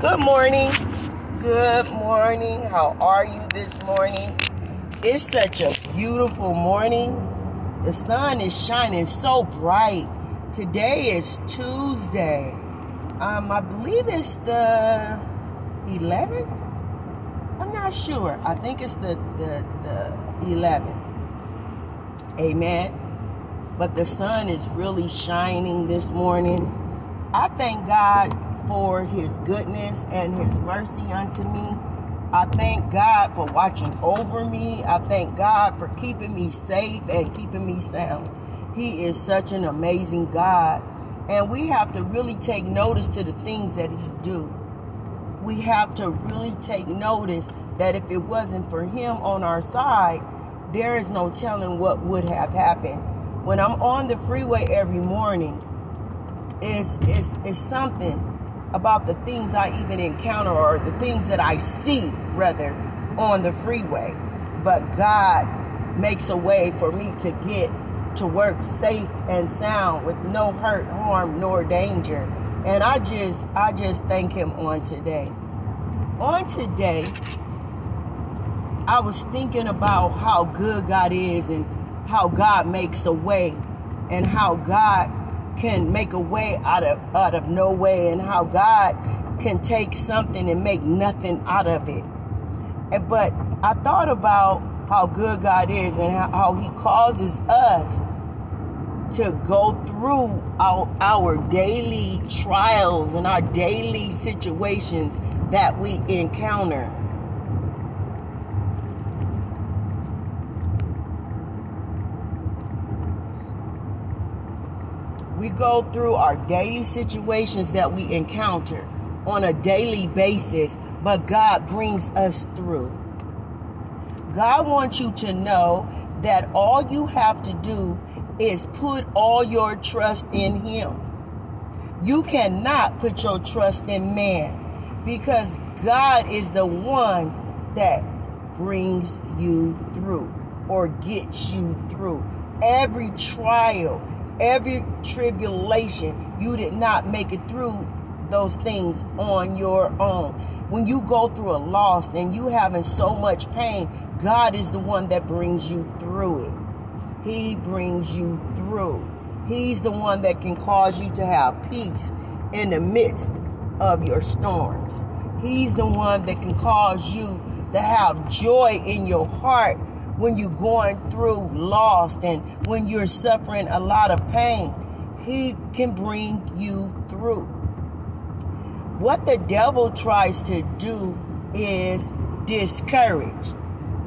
Good morning. Good morning. How are you this morning? It's such a beautiful morning. The sun is shining so bright. Today is Tuesday. Um, I believe it's the 11th. I'm not sure. I think it's the the the 11th. Amen. But the sun is really shining this morning. I thank God for his goodness and his mercy unto me. I thank God for watching over me. I thank God for keeping me safe and keeping me sound. He is such an amazing God. And we have to really take notice to the things that he do. We have to really take notice that if it wasn't for him on our side, there is no telling what would have happened. When I'm on the freeway every morning, it's, it's, it's something about the things I even encounter or the things that I see, rather, on the freeway. But God makes a way for me to get to work safe and sound with no hurt, harm, nor danger. And I just I just thank him on today. On today, I was thinking about how good God is and how God makes a way and how God can make a way out of out of no way and how God can take something and make nothing out of it. And, but I thought about how good God is and how, how he causes us to go through our, our daily trials and our daily situations that we encounter. Go through our daily situations that we encounter on a daily basis, but God brings us through. God wants you to know that all you have to do is put all your trust in Him. You cannot put your trust in man because God is the one that brings you through or gets you through. Every trial, every tribulation, you did not make it through those things on your own. When you go through a loss and you having so much pain, God is the one that brings you through it. He brings you through. He's the one that can cause you to have peace in the midst of your storms. He's the one that can cause you to have joy in your heart when you're going through loss and when you're suffering a lot of pain. He can bring you through. What the devil tries to do is discourage.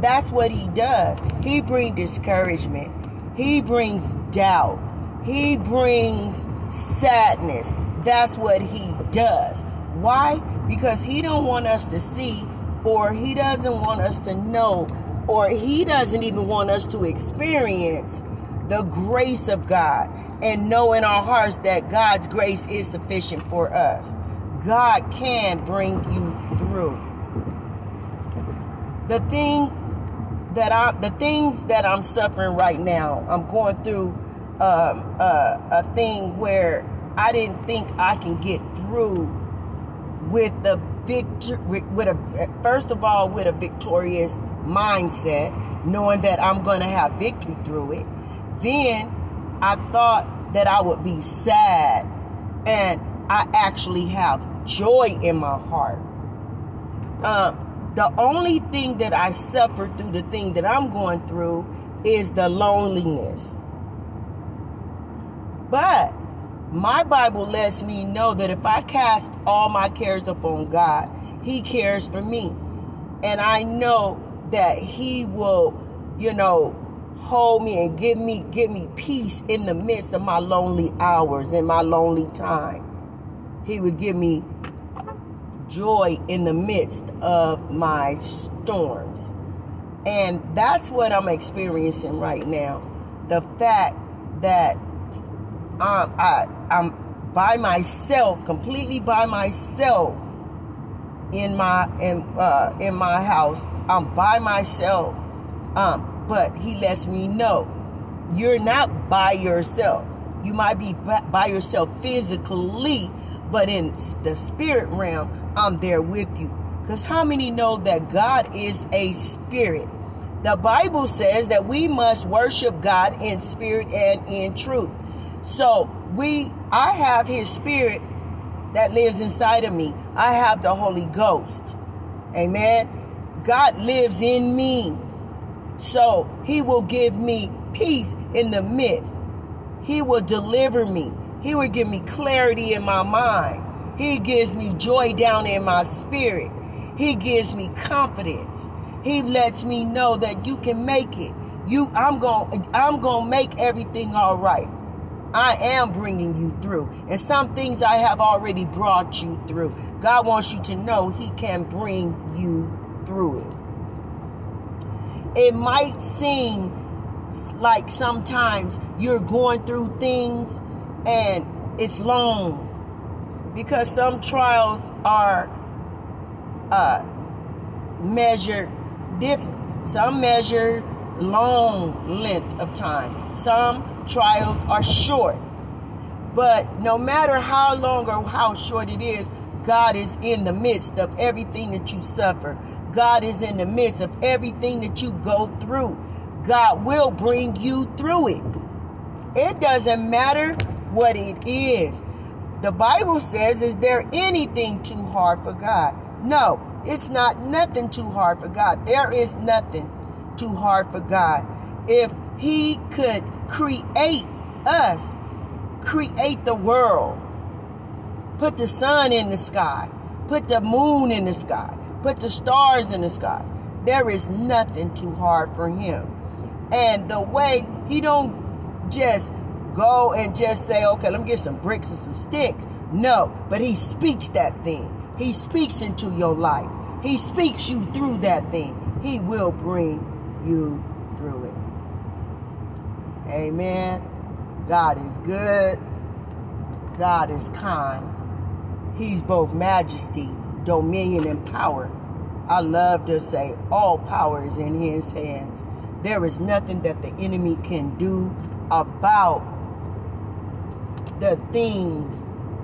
That's what he does. He brings discouragement. He brings doubt. He brings sadness. That's what he does. Why? Because he don't want us to see or he doesn't want us to know or he doesn't even want us to experience the grace of God and know in our hearts that God's grace is sufficient for us. God can bring you through. The thing that I, the things that I'm suffering right now, I'm going through um, uh, a thing where I didn't think I can get through with the victory, with a first of all with a victorious mindset, knowing that I'm going to have victory through it. Then I thought that I would be sad, and I actually have joy in my heart. Um, the only thing that I suffer through the thing that I'm going through is the loneliness. But my Bible lets me know that if I cast all my cares upon God, He cares for me. And I know that He will, you know, hold me and give me give me peace in the midst of my lonely hours in my lonely time. He would give me joy in the midst of my storms. And that's what I'm experiencing right now. The fact that um, I, I'm by myself, completely by myself in my in uh, in my house. I'm by myself. Um, but he lets me know you're not by yourself. You might be by yourself physically, but in the spirit realm, I'm there with you. Because how many know that God is a spirit? The Bible says that we must worship God in spirit and in truth. So we I have his spirit that lives inside of me. I have the Holy Ghost. Amen. God lives in me. So he will give me peace in the midst. He will deliver me. He will give me clarity in my mind. He gives me joy down in my spirit. He gives me confidence. He lets me know that you can make it. You I'm going I'm going to make everything all right. I am bringing you through. And some things I have already brought you through. God wants you to know he can bring you through it. It might seem like sometimes you're going through things and it's long because some trials are uh, measured different. Some measure long length of time. Some trials are short. But no matter how long or how short it is, God is in the midst of everything that you suffer. God is in the midst of everything that you go through. God will bring you through it. It doesn't matter what it is. The Bible says, Is there anything too hard for God? No, it's not nothing too hard for God. There is nothing too hard for God. If He could create us, create the world, put the sun in the sky, put the moon in the sky, put the stars in the sky, there is nothing too hard for Him. And the way He don't just go and just say, okay, let me get some bricks and some sticks. No, but He speaks that thing. He speaks into your life. He speaks you through that thing. He will bring you through it. Amen. God is good. God is kind. He's both majesty, dominion, and power. I love to say all power is in his hands. There is nothing that the enemy can do about the things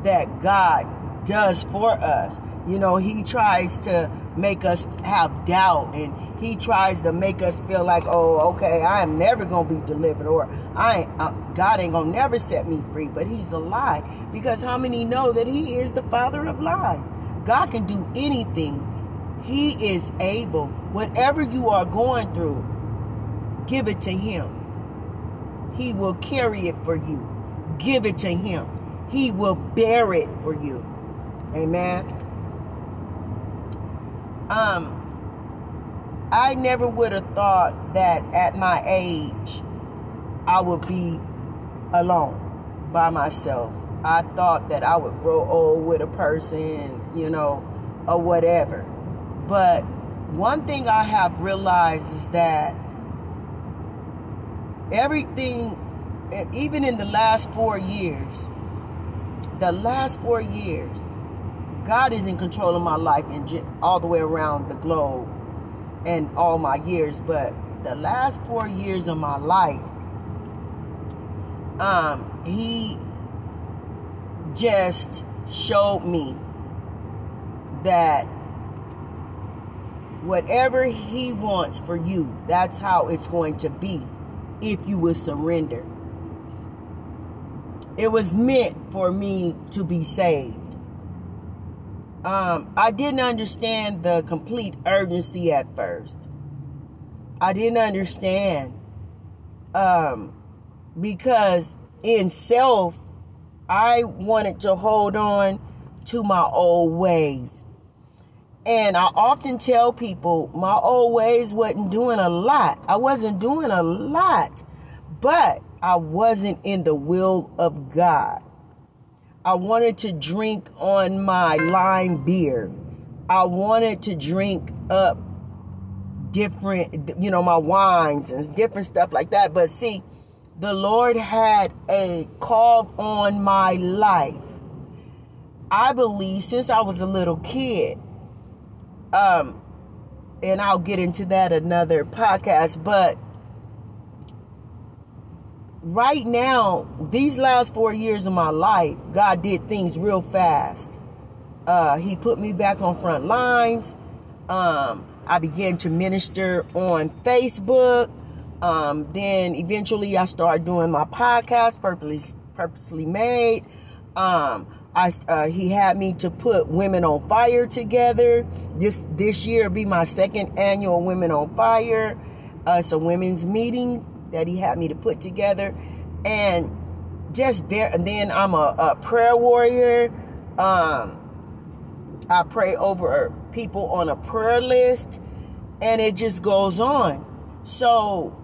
that God does for us. You know, he tries to make us have doubt and he tries to make us feel like, oh, okay, I am never going to be delivered or I uh, God ain't going to never set me free. But he's a lie because how many know that he is the father of lies? God can do anything. He is able. Whatever you are going through, give it to him. He will carry it for you. Give it to him. He will bear it for you. Amen. Um, I never would have thought that at my age I would be alone by myself. I thought that I would grow old with a person, you know, or whatever. But one thing I have realized is that everything, even in the last four years, the last four years, God is in control of my life and all the way around the globe and all my years. But the last four years of my life, um, He just showed me that whatever He wants for you, that's how it's going to be if you will surrender. It was meant for me to be saved um, I didn't understand the complete urgency at first. I didn't understand um, because in self, I wanted to hold on to my old ways. And I often tell people my old ways wasn't doing a lot. I wasn't doing a lot, but I wasn't in the will of God. I wanted to drink on my lime beer. I wanted to drink up different, you know, my wines and different stuff like that. But see, the Lord had a call on my life. I believe since I was a little kid. Um, and I'll get into that another podcast, but right now, these last four years of my life, God did things real fast. Uh, he put me back on front lines. Um, I began to minister on Facebook. Um, then eventually I started doing my podcast, Purposely, Purposely Made. Um, I, uh, he had me to put Women on Fire together. This this year be my second annual Women on Fire. Uh, it's a women's meeting that he had me to put together, and just there. And then I'm a, a prayer warrior. Um, I pray over people on a prayer list, and it just goes on. So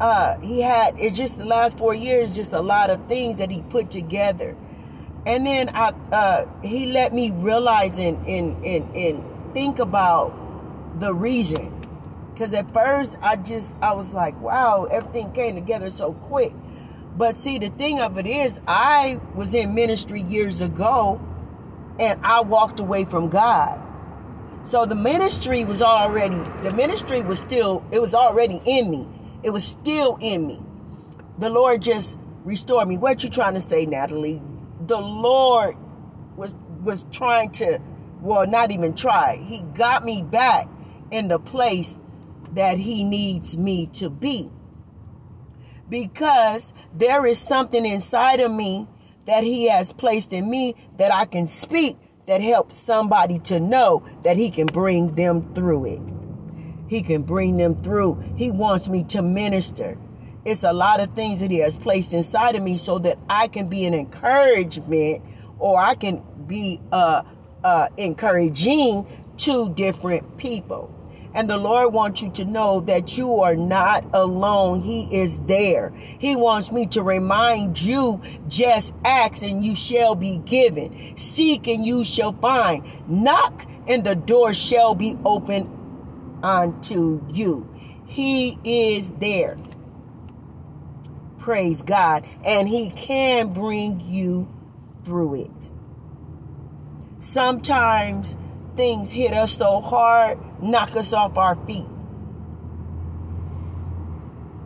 uh, he had it's just the last four years, just a lot of things that he put together, and then I uh, he let me realize and and and, and think about the reason. Because at first I just I was like, wow, everything came together so quick. But see, the thing of it is, I was in ministry years ago, and I walked away from God. So the ministry was already, the ministry was still, it was already in me. It was still in me. The Lord just restored me. What you trying to say, Natalie? The Lord was was trying to, well, not even try. He got me back in the place that he needs me to be. Because there is something inside of me that he has placed in me that I can speak that helps somebody to know that he can bring them through it. He can bring them through. He wants me to minister. It's a lot of things that he has placed inside of me so that I can be an encouragement or I can be uh, uh, encouraging to different people. And the Lord wants you to know that you are not alone. He is there. He wants me to remind you just ask and you shall be given. Seek and you shall find. Knock and the door shall be opened unto you. He is there. Praise God. And He can bring you through it. Sometimes things hit us so hard, knock us off our feet.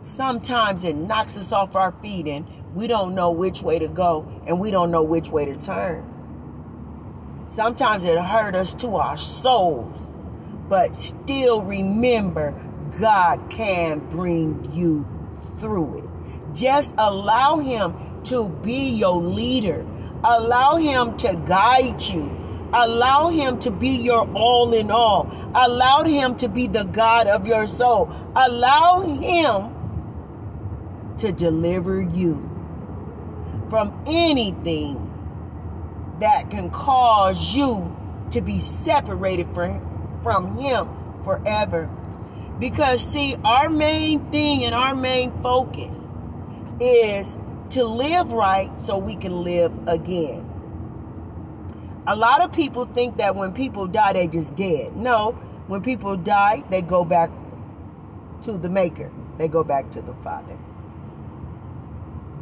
Sometimes it knocks us off our feet and we don't know which way to go and we don't know which way to turn. Sometimes it hurt us to our souls, but still remember God can bring you through it. Just allow Him to be your leader, allow Him to guide you Allow him to be your all in all. Allow him to be the God of your soul. Allow him to deliver you from anything that can cause you to be separated from him forever. Because, see, our main thing and our main focus is to live right so we can live again a lot of people think that when people die, they just dead. No, when people die, they go back to the Maker, they go back to the Father.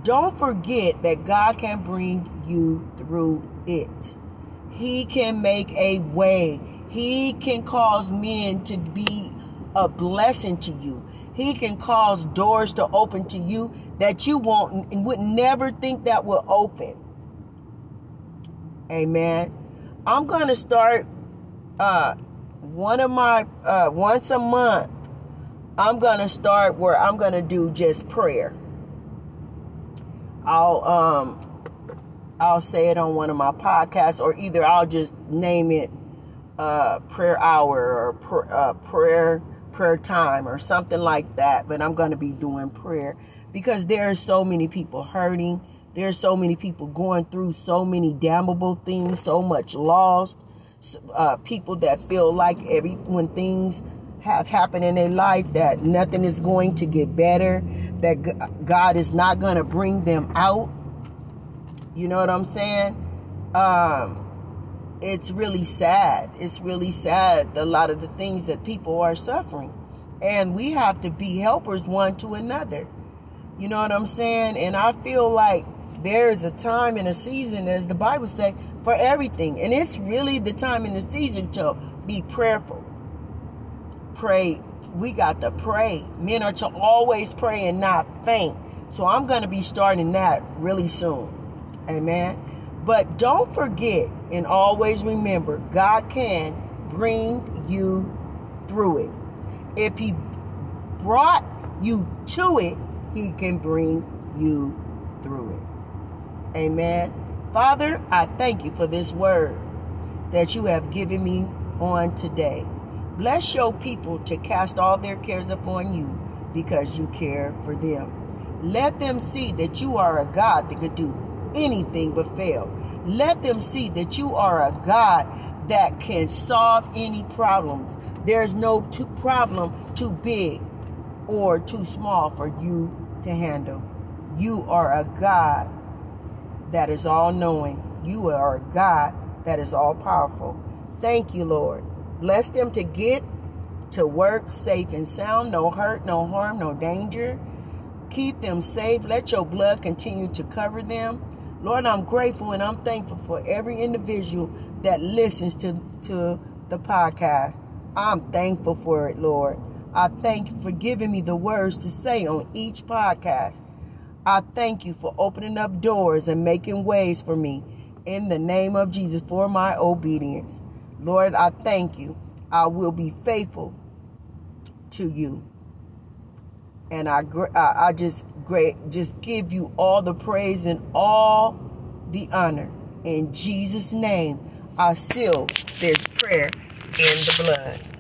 Don't forget that God can bring you through it. He can make a way. He can cause men to be a blessing to you. He can cause doors to open to you that you won't and would never think that will open. Amen. I'm going to start uh, one of my, uh, once a month, I'm going to start where I'm going to do just prayer. I'll, um, I'll say it on one of my podcasts, or either I'll just name it uh, prayer hour or pr- uh, prayer prayer time or something like that. But I'm going to be doing prayer because there are so many people hurting. There's so many people going through so many damnable things, so much lost. Uh, people that feel like every when things have happened in their life that nothing is going to get better, that God is not going to bring them out. You know what I'm saying? Um, it's really sad. It's really sad a lot of the things that people are suffering. And we have to be helpers one to another. You know what I'm saying? And I feel like there is a time and a season, as the Bible says, for everything. And it's really the time and the season to be prayerful. Pray. We got to pray. Men are to always pray and not faint. So I'm going to be starting that really soon. Amen. But don't forget and always remember God can bring you through it. If He brought you to it, He can bring you through it. Amen. Father, I thank you for this word that you have given me on today. Bless your people to cast all their cares upon you because you care for them. Let them see that you are a God that could do anything but fail. Let them see that you are a God that can solve any problems. There's no too problem too big or too small for you to handle. You are a God that is all knowing. You are a God that is all powerful. Thank you, Lord. Bless them to get to work safe and sound, no hurt, no harm, no danger. Keep them safe. Let your blood continue to cover them. Lord, I'm grateful and I'm thankful for every individual that listens to, to the podcast. I'm thankful for it, Lord. I thank you for giving me the words to say on each podcast. I thank you for opening up doors and making ways for me in the name of Jesus for my obedience. Lord, I thank you. I will be faithful to you. And I, I just great, just give you all the praise and all the honor. In Jesus' name, I seal this prayer in the blood.